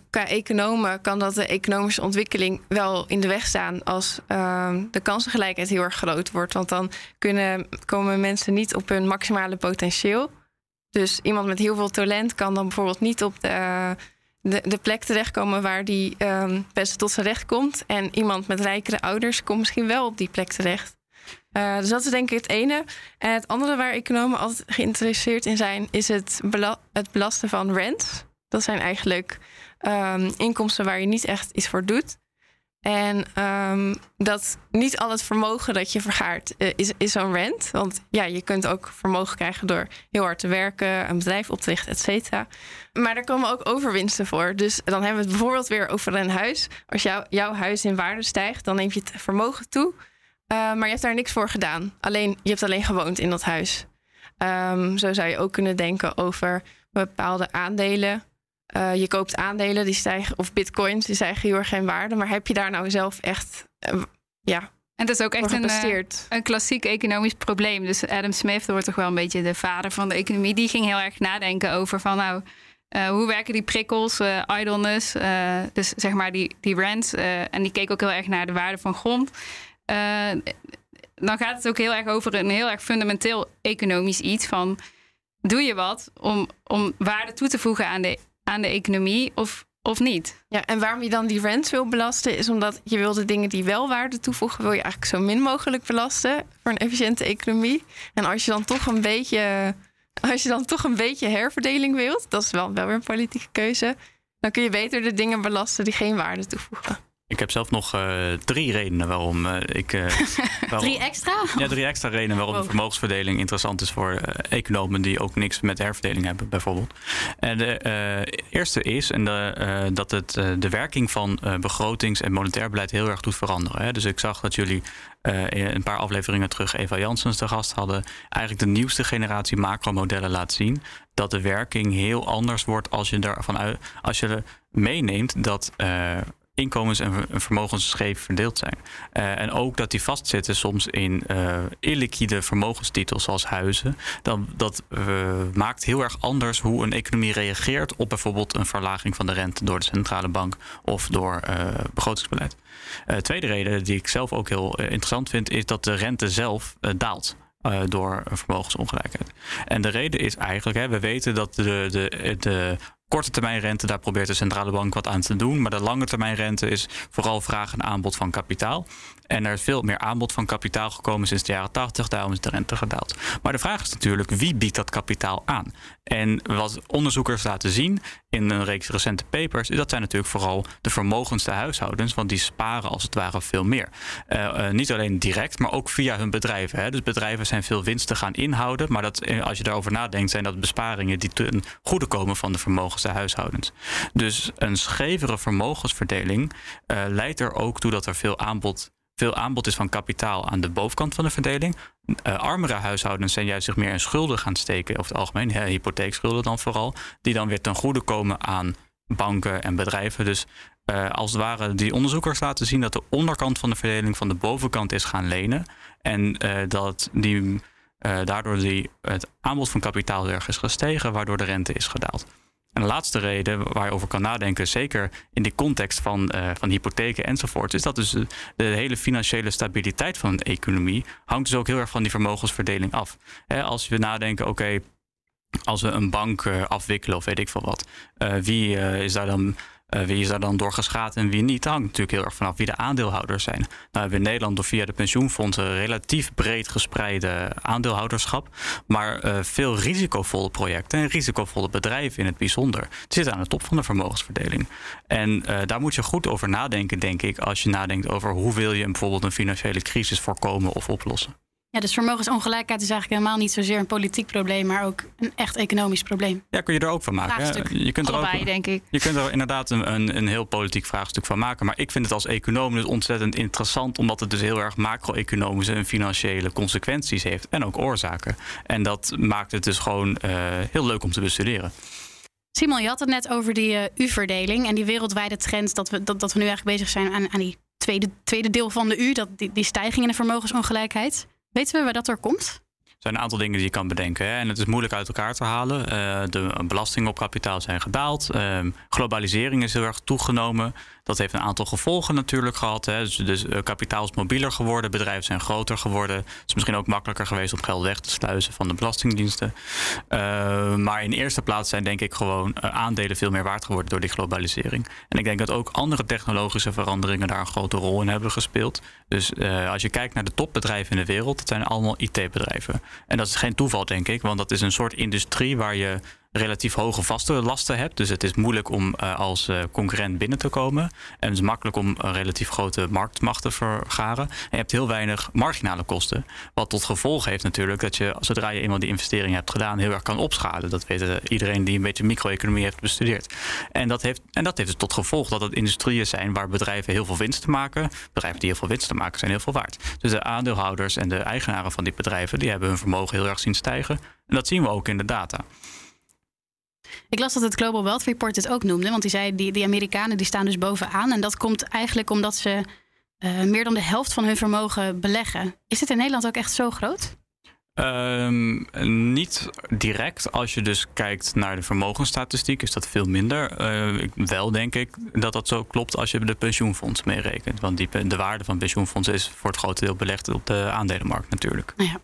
qua economen kan dat de economische ontwikkeling wel in de weg staan als uh, de kansengelijkheid heel erg groot wordt. Want dan kunnen, komen mensen niet op hun maximale potentieel. Dus iemand met heel veel talent kan dan bijvoorbeeld niet op de, de, plek terechtkomen waar die um, best tot zijn recht komt. En iemand met rijkere ouders komt misschien wel op die plek terecht. Uh, dus dat is denk ik het ene. En het andere waar economen altijd geïnteresseerd in zijn, is het, het belasten van rent. Dat zijn eigenlijk um, inkomsten waar je niet echt iets voor doet. En um, dat niet al het vermogen dat je vergaart uh, is, is zo'n rent. Want ja, je kunt ook vermogen krijgen door heel hard te werken, een bedrijf op te richten, et cetera. Maar daar komen ook overwinsten voor. Dus dan hebben we het bijvoorbeeld weer over een huis. Als jou, jouw huis in waarde stijgt, dan neemt je het vermogen toe. Uh, maar je hebt daar niks voor gedaan. Alleen, je hebt alleen gewoond in dat huis. Um, zo zou je ook kunnen denken over bepaalde aandelen. Uh, je koopt aandelen die stijgen, of bitcoins, die stijgen heel erg geen waarde. Maar heb je daar nou zelf echt, uh, ja, en dat is ook echt een, een klassiek economisch probleem. Dus Adam Smith wordt toch wel een beetje de vader van de economie. Die ging heel erg nadenken over van nou, hoe werken die prikkels, idleness, dus zeg maar die, die rent. en die keek ook heel erg naar de waarde van grond. Uh, dan gaat het ook heel erg over een heel erg fundamenteel economisch iets van doe je wat om, om waarde toe te voegen aan de, aan de economie of, of niet? Ja, en waarom je dan die rent wil belasten, is omdat je wil de dingen die wel waarde toevoegen, wil je eigenlijk zo min mogelijk belasten voor een efficiënte economie. En als je dan toch een beetje, als je dan toch een beetje herverdeling wilt, dat is wel, wel weer een politieke keuze, dan kun je beter de dingen belasten die geen waarde toevoegen. Ik heb zelf nog uh, drie redenen waarom uh, ik. Uh, waarom, drie extra? Ja, drie extra redenen waarom wow. vermogensverdeling interessant is voor economen die ook niks met herverdeling hebben, bijvoorbeeld. En de eerste is en de, dat het de werking van begrotings- en monetair beleid heel erg doet veranderen. Hè. Dus ik zag dat jullie een paar afleveringen terug Eva Janssens te gast hadden. Eigenlijk de nieuwste generatie macromodellen laat zien dat de werking heel anders wordt als je ervan uit, als je meeneemt dat inkomens en vermogens scheef verdeeld zijn. Uh, en ook dat die vastzitten soms in uh, illiquide vermogenstitels zoals huizen. Dan, dat uh, maakt heel erg anders hoe een economie reageert op bijvoorbeeld een verlaging van de rente door de centrale bank of door begrotingsbeleid. tweede reden die ik zelf ook heel interessant vind, is dat de rente zelf daalt. Door vermogensongelijkheid. En de reden is eigenlijk, hè, we weten dat de, de, de korte termijn rente, daar probeert de centrale bank wat aan te doen. Maar de lange termijn rente is vooral vraag en aanbod van kapitaal. En er is veel meer aanbod van kapitaal gekomen sinds de jaren 80, daarom is de rente gedaald. Maar de vraag is natuurlijk, wie biedt dat kapitaal aan? En wat onderzoekers laten zien in een reeks recente papers, dat zijn natuurlijk vooral de vermogendste huishoudens, want die sparen als het ware veel meer. Uh, uh, niet alleen direct, maar ook via hun bedrijven. Hè. Dus bedrijven zijn veel winsten gaan inhouden, maar dat, als je daarover nadenkt, zijn dat besparingen die ten goede komen van de vermogendste huishoudens. Dus een schevere vermogensverdeling leidt er ook toe dat er veel aanbod veel aanbod is van kapitaal aan de bovenkant van de verdeling. Uh, armere huishoudens zijn juist zich meer in schulden gaan steken, over het algemeen, hè, hypotheekschulden dan vooral, die dan weer ten goede komen aan banken en bedrijven. Dus uh, als het ware die onderzoekers laten zien dat de onderkant van de verdeling van de bovenkant is gaan lenen. En uh, dat die, daardoor die, het aanbod van kapitaal erg is gestegen, waardoor de rente is gedaald. En de laatste reden waar je over kan nadenken, zeker in de context van, uh, van hypotheken enzovoort, is dat dus de, hele financiële stabiliteit van een economie hangt dus ook heel erg van die vermogensverdeling af. als we nadenken, oké, als we een bank uh, afwikkelen of weet ik veel wat, uh, wie is daar dan uh, wie is daar dan door geschaad en wie niet? Hangt natuurlijk heel erg vanaf wie de aandeelhouders zijn. Nou hebben we in Nederland door via de pensioenfondsen relatief breed gespreide aandeelhouderschap. Maar uh, veel risicovolle projecten en risicovolle bedrijven in het bijzonder zitten aan de top van de vermogensverdeling. En uh, daar moet je goed over nadenken, denk ik, als je nadenkt over hoe wil je bijvoorbeeld een financiële crisis voorkomen of oplossen. Ja, dus vermogensongelijkheid is eigenlijk helemaal niet zozeer een politiek probleem, maar ook een echt economisch probleem. Ja, kun je er ook van maken. Je kunt Allebei, er ook, denk ik. Je kunt er inderdaad een, een, een, heel politiek vraagstuk van maken. Maar ik vind het als econoom dus ontzettend interessant, omdat het dus heel erg macro-economische en financiële consequenties heeft. En ook oorzaken. En dat maakt het dus gewoon uh, heel leuk om te bestuderen. Simon, je had het net over die uh, U-verdeling en die wereldwijde trend dat we, dat, dat we nu eigenlijk bezig zijn aan, aan die tweede, tweede deel van de U, dat, die, die stijging in de vermogensongelijkheid. Weten we waar dat door komt? Er zijn een aantal dingen die je kan bedenken. Hè? En het is moeilijk uit elkaar te halen. Uh, de belastingen op kapitaal zijn gedaald. Uh, globalisering is heel erg toegenomen. Dat heeft een aantal gevolgen natuurlijk gehad. Hè. Dus, dus uh, kapitaal is mobieler geworden, bedrijven zijn groter geworden. Het is misschien ook makkelijker geweest om geld weg te sluizen van de belastingdiensten. Uh, maar in eerste plaats zijn denk ik gewoon uh, aandelen veel meer waard geworden door die globalisering. En ik denk dat ook andere technologische veranderingen daar een grote rol in hebben gespeeld. Dus als je kijkt naar de topbedrijven in de wereld, dat zijn allemaal IT-bedrijven. En dat is geen toeval, denk ik, want dat is een soort industrie waar je relatief hoge vaste lasten hebt. Dus het is moeilijk om uh, als uh, concurrent binnen te komen. En het is makkelijk om een relatief grote marktmacht te vergaren. En je hebt heel weinig marginale kosten. Wat tot gevolg heeft natuurlijk dat je, zodra je eenmaal die investering hebt gedaan, heel erg kan opschalen. Dat weet iedereen die een beetje micro-economie heeft bestudeerd. En dat heeft, en dat heeft dus tot gevolg dat het industrieën zijn waar bedrijven heel veel winst maken. Bedrijven die heel veel winst maken zijn heel veel waard. Dus de aandeelhouders en de eigenaren van die bedrijven, die hebben hun vermogen heel erg zien stijgen. En dat zien we ook in de data. Ik las dat het Global Wealth Report het ook noemde. Want die zei, die, die Amerikanen die staan dus bovenaan. En dat komt eigenlijk omdat ze uh, meer dan de helft van hun vermogen beleggen. Is het in Nederland ook echt zo groot? Um, niet direct. Als je dus kijkt naar de vermogensstatistiek, is dat veel minder. Uh, wel denk ik dat dat zo klopt als je de pensioenfonds meerekent. Want die, de waarde van pensioenfondsen is voor het grote deel belegd op de aandelenmarkt natuurlijk. Ja.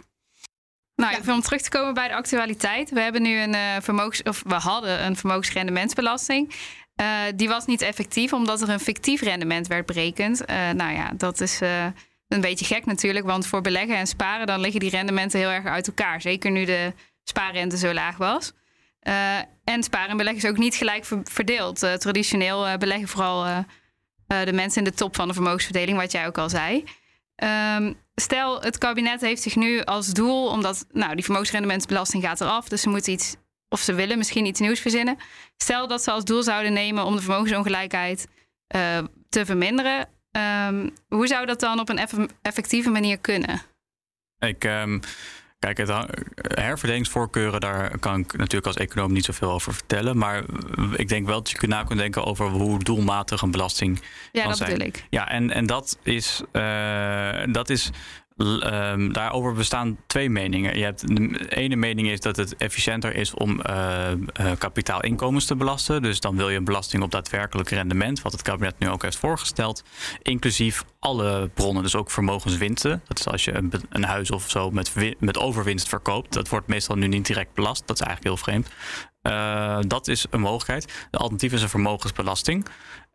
Nou, even om terug te komen bij de actualiteit. We hebben nu een uh, vermogens, of we hadden een vermogensrendementsbelasting. Uh, die was niet effectief omdat er een fictief rendement werd berekend. Uh, nou ja, dat is een beetje gek natuurlijk, want voor beleggen en sparen dan liggen die rendementen heel erg uit elkaar. Zeker nu de spaarrente zo laag was. en sparen en beleggen is ook niet gelijk verdeeld. traditioneel beleggen vooral de mensen in de top van de vermogensverdeling, wat jij ook al zei. Um, stel, het kabinet heeft zich nu als doel, omdat nou, die vermogensrendementsbelasting gaat eraf, dus ze moeten iets, of ze willen misschien iets nieuws verzinnen. Stel dat ze als doel zouden nemen om de vermogensongelijkheid uh, te verminderen. Um, hoe zou dat dan op een effectieve manier kunnen? Ik. Um Kijk, het herverdelingsvoorkeuren, daar kan ik natuurlijk als econoom niet zoveel over vertellen. Maar ik denk wel dat je kunt na kunnen denken over hoe doelmatig een belasting ja, kan dat zijn. Bedoel ik. Ja, en, en dat is, uh, dat is Um, daarover bestaan twee meningen. Je hebt, de ene mening is dat het efficiënter is om uh, uh, kapitaalinkomens te belasten. Dus dan wil je een belasting op daadwerkelijk rendement, wat het kabinet nu ook heeft voorgesteld. Inclusief alle bronnen, dus ook vermogenswinsten. Dat is als je een, een huis of zo met, met overwinst verkoopt. Dat wordt meestal nu niet direct belast. Dat is eigenlijk heel vreemd. Uh, dat is een mogelijkheid. De alternatief is een vermogensbelasting.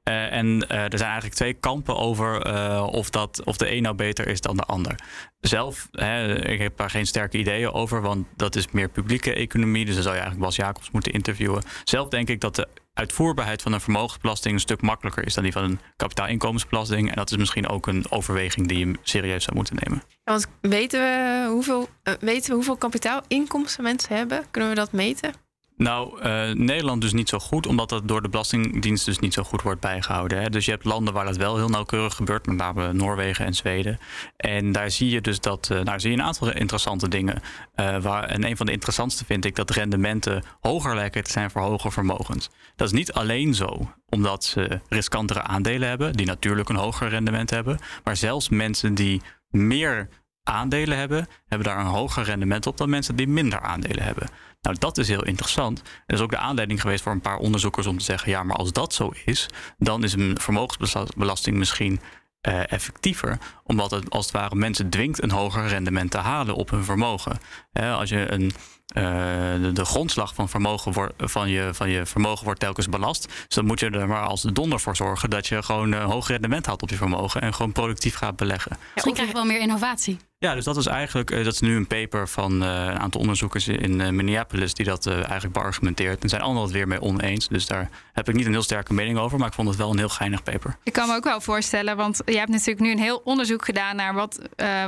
Uh, en uh, er zijn eigenlijk twee kampen over uh, of, dat, of de een nou beter is dan de ander. Zelf, hè, ik heb daar geen sterke ideeën over, want dat is meer publieke economie. Dus dan zou je eigenlijk Bas Jacobs moeten interviewen. Zelf denk ik dat de uitvoerbaarheid van een vermogensbelasting een stuk makkelijker is dan die van een kapitaalinkomensbelasting. En dat is misschien ook een overweging die je serieus zou moeten nemen. want weten we hoeveel, weten we hoeveel kapitaalinkomsten mensen hebben? Kunnen we dat meten? Nou, uh, Nederland dus niet zo goed, omdat dat door de Belastingdienst dus niet zo goed wordt bijgehouden. Hè. Dus je hebt landen waar dat wel heel nauwkeurig gebeurt, met name Noorwegen en Zweden. En daar zie je dus dat, uh, daar zie je een aantal interessante dingen. Uh, waar, en een van de interessantste vind ik dat rendementen hoger lijken te zijn voor hoge vermogens. Dat is niet alleen zo omdat ze riskantere aandelen hebben, die natuurlijk een hoger rendement hebben. Maar zelfs mensen die meer aandelen hebben, hebben daar een hoger rendement op dan mensen die minder aandelen hebben. Nou, dat is heel interessant. Er is ook de aanleiding geweest voor een paar onderzoekers om te zeggen: ja, maar als dat zo is, dan is een vermogensbelasting misschien uh, effectiever, omdat het als het ware mensen dwingt een hoger rendement te halen op hun vermogen. als je een uh, de, grondslag van, vermogen van, je, van je vermogen wordt telkens belast. Dus dan moet je er maar als de donder voor zorgen dat je gewoon een hoog rendement haalt op je vermogen en gewoon productief gaat beleggen. Misschien krijg je wel meer innovatie. Ja, dus dat is eigenlijk uh, dat is nu een paper van uh, een aantal onderzoekers in Minneapolis die dat eigenlijk beargumenteert. En zijn allemaal het weer mee oneens. Dus daar heb ik niet een heel sterke mening over, maar ik vond het wel een heel geinig paper. Ik kan me ook wel voorstellen, want je hebt natuurlijk nu een heel onderzoek gedaan naar wat,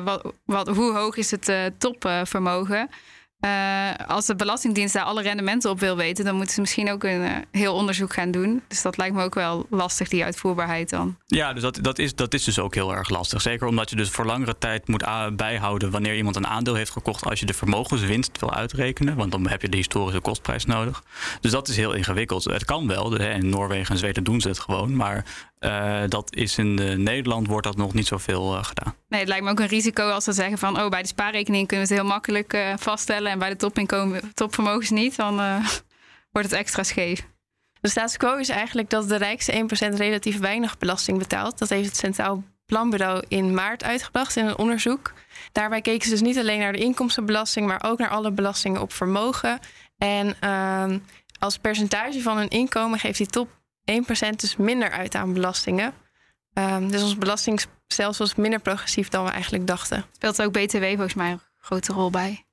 wat, wat, hoe hoog is het topvermogen. Uh, als de Belastingdienst daar alle rendementen op wil weten, dan moeten ze misschien ook een uh, heel onderzoek gaan doen. Dus dat lijkt me ook wel lastig, die uitvoerbaarheid dan. Ja, dus dat, dat, is, dat is dus ook heel erg lastig. Zeker omdat je dus voor langere tijd moet bijhouden wanneer iemand een aandeel heeft gekocht als je de vermogenswinst wil uitrekenen. Want dan heb je de historische kostprijs nodig. Dus dat is heel ingewikkeld. Het kan wel. In Noorwegen en Zweden doen ze het gewoon. Maar uh, dat is in uh, Nederland wordt dat nog niet zoveel uh, gedaan. Nee, het lijkt me ook een risico als ze zeggen van oh, bij de spaarrekening kunnen we het heel makkelijk vaststellen en bij de topinkomen, topvermogens niet, dan wordt het extra scheef. De status quo is eigenlijk dat de rijkste 1% relatief weinig belasting betaalt. Dat heeft het Centraal Planbureau in maart uitgebracht in een onderzoek. Daarbij keken ze dus niet alleen naar de inkomstenbelasting, maar ook naar alle belastingen op vermogen. En ehm, als percentage van hun inkomen geeft die top 1% dus minder uit aan belastingen. Um, dus ons belastingstelsel is minder progressief dan we eigenlijk dachten. Speelt ook BTW volgens mij een grote rol bij?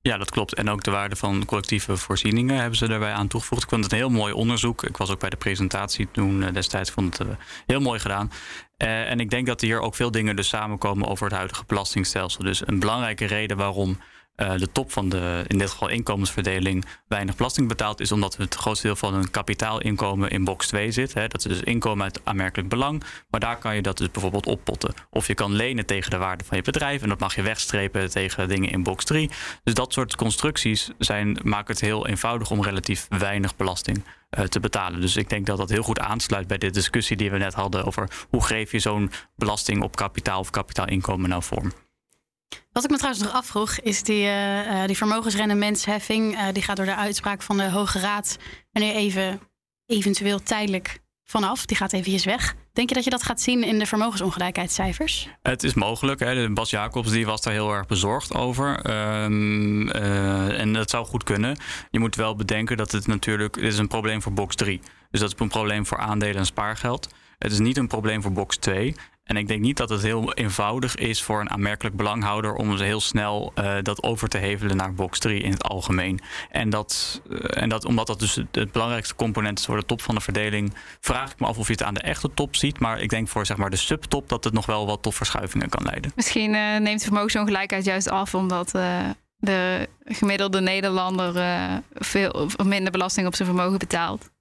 Ja, dat klopt. En ook de waarde van collectieve voorzieningen hebben ze daarbij aan toegevoegd. Ik vond het een heel mooi onderzoek. Ik was ook bij de presentatie toen uh, destijds. vond het uh, heel mooi gedaan. Uh, en ik denk dat hier ook veel dingen dus samenkomen over het huidige belastingstelsel. Dus een belangrijke reden waarom uh, de top van de, in dit geval inkomensverdeling, weinig belasting betaalt, is omdat het grootste deel van hun kapitaalinkomen in box 2 zit. Hè. Dat is dus inkomen uit aanmerkelijk belang. Maar daar kan je dat dus bijvoorbeeld oppotten. Of je kan lenen tegen de waarde van je bedrijf. En dat mag je wegstrepen tegen dingen in box 3. Dus dat soort constructies zijn, maken het heel eenvoudig om relatief weinig belasting uh, te betalen. Dus ik denk dat dat heel goed aansluit bij de discussie die we net hadden over hoe geef je zo'n belasting op kapitaal of kapitaalinkomen nou vorm. Wat ik me trouwens nog afvroeg, is die, uh, die vermogensrendementsheffing. Uh, die gaat door de uitspraak van de Hoge Raad en nu even eventueel tijdelijk vanaf. Die gaat eventjes weg. Denk je dat je dat gaat zien in de vermogensongelijkheidscijfers? Het is mogelijk. Hè. Bas Jacobs die was daar heel erg bezorgd over. Uh, en dat zou goed kunnen. Je moet wel bedenken dat het natuurlijk... Dit is een probleem voor box 3. Dus dat is een probleem voor aandelen en spaargeld. Het is niet een probleem voor box 2. En ik denk niet dat het heel eenvoudig is voor een aanmerkelijk belanghouder om heel snel uh, dat over te hevelen naar box 3 in het algemeen. En, dat, uh, en dat, omdat dat dus het belangrijkste component is voor de top van de verdeling, vraag ik me af of je het aan de echte top ziet. Maar ik denk voor zeg maar, de subtop dat het nog wel wat tot verschuivingen kan leiden. Misschien uh, neemt de vermogensongelijkheid juist af omdat de gemiddelde Nederlander veel minder belasting op zijn vermogen betaalt.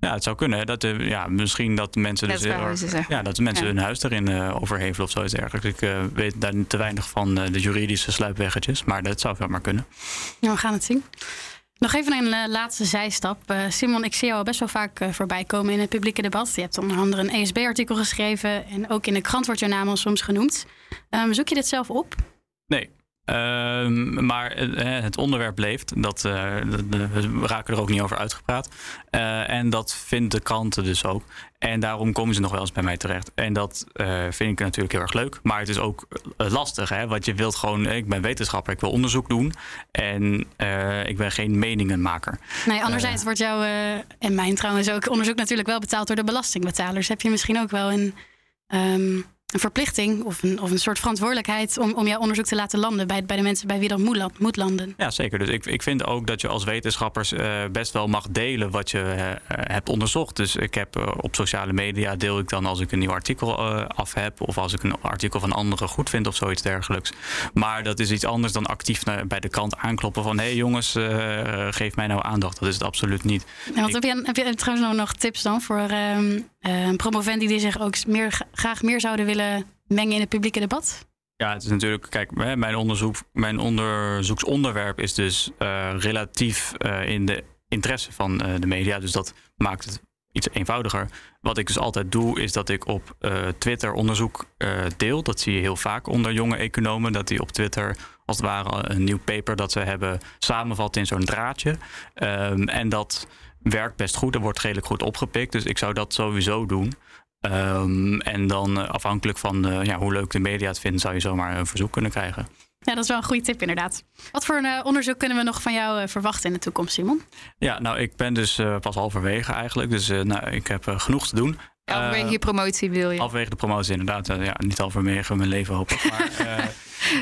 Ja, het zou kunnen. Dat, uh, ja, misschien dat mensen, dus, ja, dat mensen ja. hun huis erin uh, overhevelen of zoiets dergelijks. Ik uh, weet daar te weinig van de juridische sluipweggetjes, maar dat zou wel maar kunnen. Ja, we gaan het zien. Nog even een laatste zijstap. Simon, ik zie jou best wel vaak voorbij komen in het publieke debat. Je hebt onder andere een ESB-artikel geschreven en ook in de krant wordt jouw naam al soms genoemd. Um, zoek je dit zelf op? Nee, Uh, maar uh, het onderwerp leeft. Dat, uh, we raken er ook niet over uitgepraat. Uh, en dat vindt de kranten dus ook. En daarom komen ze nog wel eens bij mij terecht. En dat vind ik natuurlijk heel erg leuk. Maar het is ook lastig. Hè? Want je wilt gewoon... Ik ben wetenschapper, ik wil onderzoek doen. En ik ben geen meningenmaker. Nee, anderzijds wordt jouw... en mijn trouwens ook onderzoek natuurlijk wel betaald door de belastingbetalers. Heb je misschien ook wel een... Um een verplichting of een, of een soort verantwoordelijkheid om, om jouw onderzoek te laten landen bij, bij de mensen bij wie dat moet, moet landen. Ja, zeker. Dus ik, ik vind ook dat je als wetenschappers uh, best wel mag delen wat je uh, hebt onderzocht. Dus ik heb uh, op sociale media deel ik dan als ik een nieuw artikel af heb of als ik een artikel van anderen goed vind of zoiets dergelijks. Maar dat is iets anders dan actief naar, bij de kant aankloppen van hé hey jongens, geef mij nou aandacht. Dat is het absoluut niet. Ja, want ik... heb, je, heb je trouwens nog tips dan voor ehm, promovendi die zich ook meer, graag meer zouden willen mengen in het publieke debat? Ja, het is natuurlijk, kijk, mijn, onderzoek, mijn onderzoeksonderwerp is dus uh, relatief uh, in de interesse van de media. Dus dat maakt het iets eenvoudiger. Wat ik dus altijd doe, is dat ik op Twitter onderzoek deel. Dat zie je heel vaak onder jonge economen. Dat die op Twitter als het ware een nieuw paper dat ze hebben samenvat in zo'n draadje. Um, en dat werkt best goed. Er wordt redelijk goed opgepikt. Dus ik zou dat sowieso doen. Um, en dan uh, afhankelijk van uh, ja, hoe leuk de media het vinden, zou je zomaar een verzoek kunnen krijgen. Ja, dat is wel een goede tip inderdaad. Wat voor een uh, onderzoek kunnen we nog van jou verwachten in de toekomst, Simon? Ja, nou, ik ben dus pas halverwege eigenlijk. Dus nou, ik heb genoeg te doen. Halverwege je promotie wil je? Halverwege de promotie inderdaad. ja, niet halverwege mijn leven hopelijk. Maar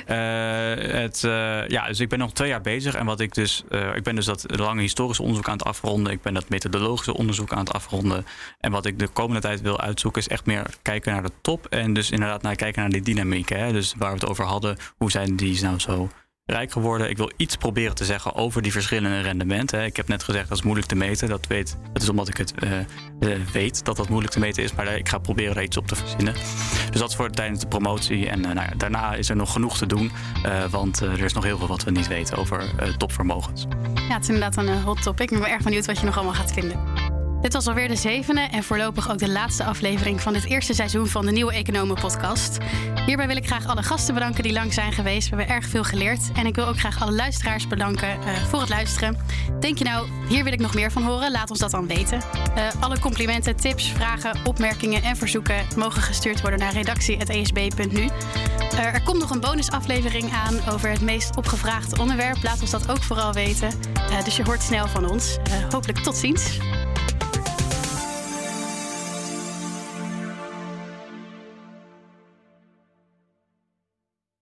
uh, het, ja, dus ik ben nog twee jaar bezig. En wat ik dus, ik ben dus dat lange historische onderzoek aan het afronden. Ik ben dat methodologische onderzoek aan het afronden. En wat ik de komende tijd wil uitzoeken, is echt meer kijken naar de top. En dus inderdaad naar kijken naar die dynamiek. Hè? Dus waar we het over hadden, hoe zijn die nou zo rijk geworden. Ik wil iets proberen te zeggen over die verschillende rendementen. Ik heb net gezegd dat is moeilijk te meten. Dat, weet, dat is omdat ik het uh, uh, weet dat dat moeilijk te meten is. Maar ik ga proberen er iets op te verzinnen. Dus dat is voor tijdens de promotie. En uh, nou daarna is er nog genoeg te doen. want er is nog heel veel wat we niet weten over topvermogens. Ja, het is inderdaad een hot topic. Ik ben erg benieuwd wat je nog allemaal gaat vinden. Dit was alweer de zevende en voorlopig ook de laatste aflevering van dit eerste seizoen van de Nieuwe Economen Podcast. Hierbij wil ik graag alle gasten bedanken die lang zijn geweest. We hebben erg veel geleerd. En ik wil ook graag alle luisteraars bedanken uh, voor het luisteren. Denk je nou, hier wil ik nog meer van horen? Laat ons dat dan weten. Uh, alle complimenten, tips, vragen, opmerkingen en verzoeken mogen gestuurd worden naar redactie.esb.nu. Uh, er komt nog een bonusaflevering aan over het meest opgevraagde onderwerp. Laat ons dat ook vooral weten. dus je hoort snel van ons. hopelijk tot ziens.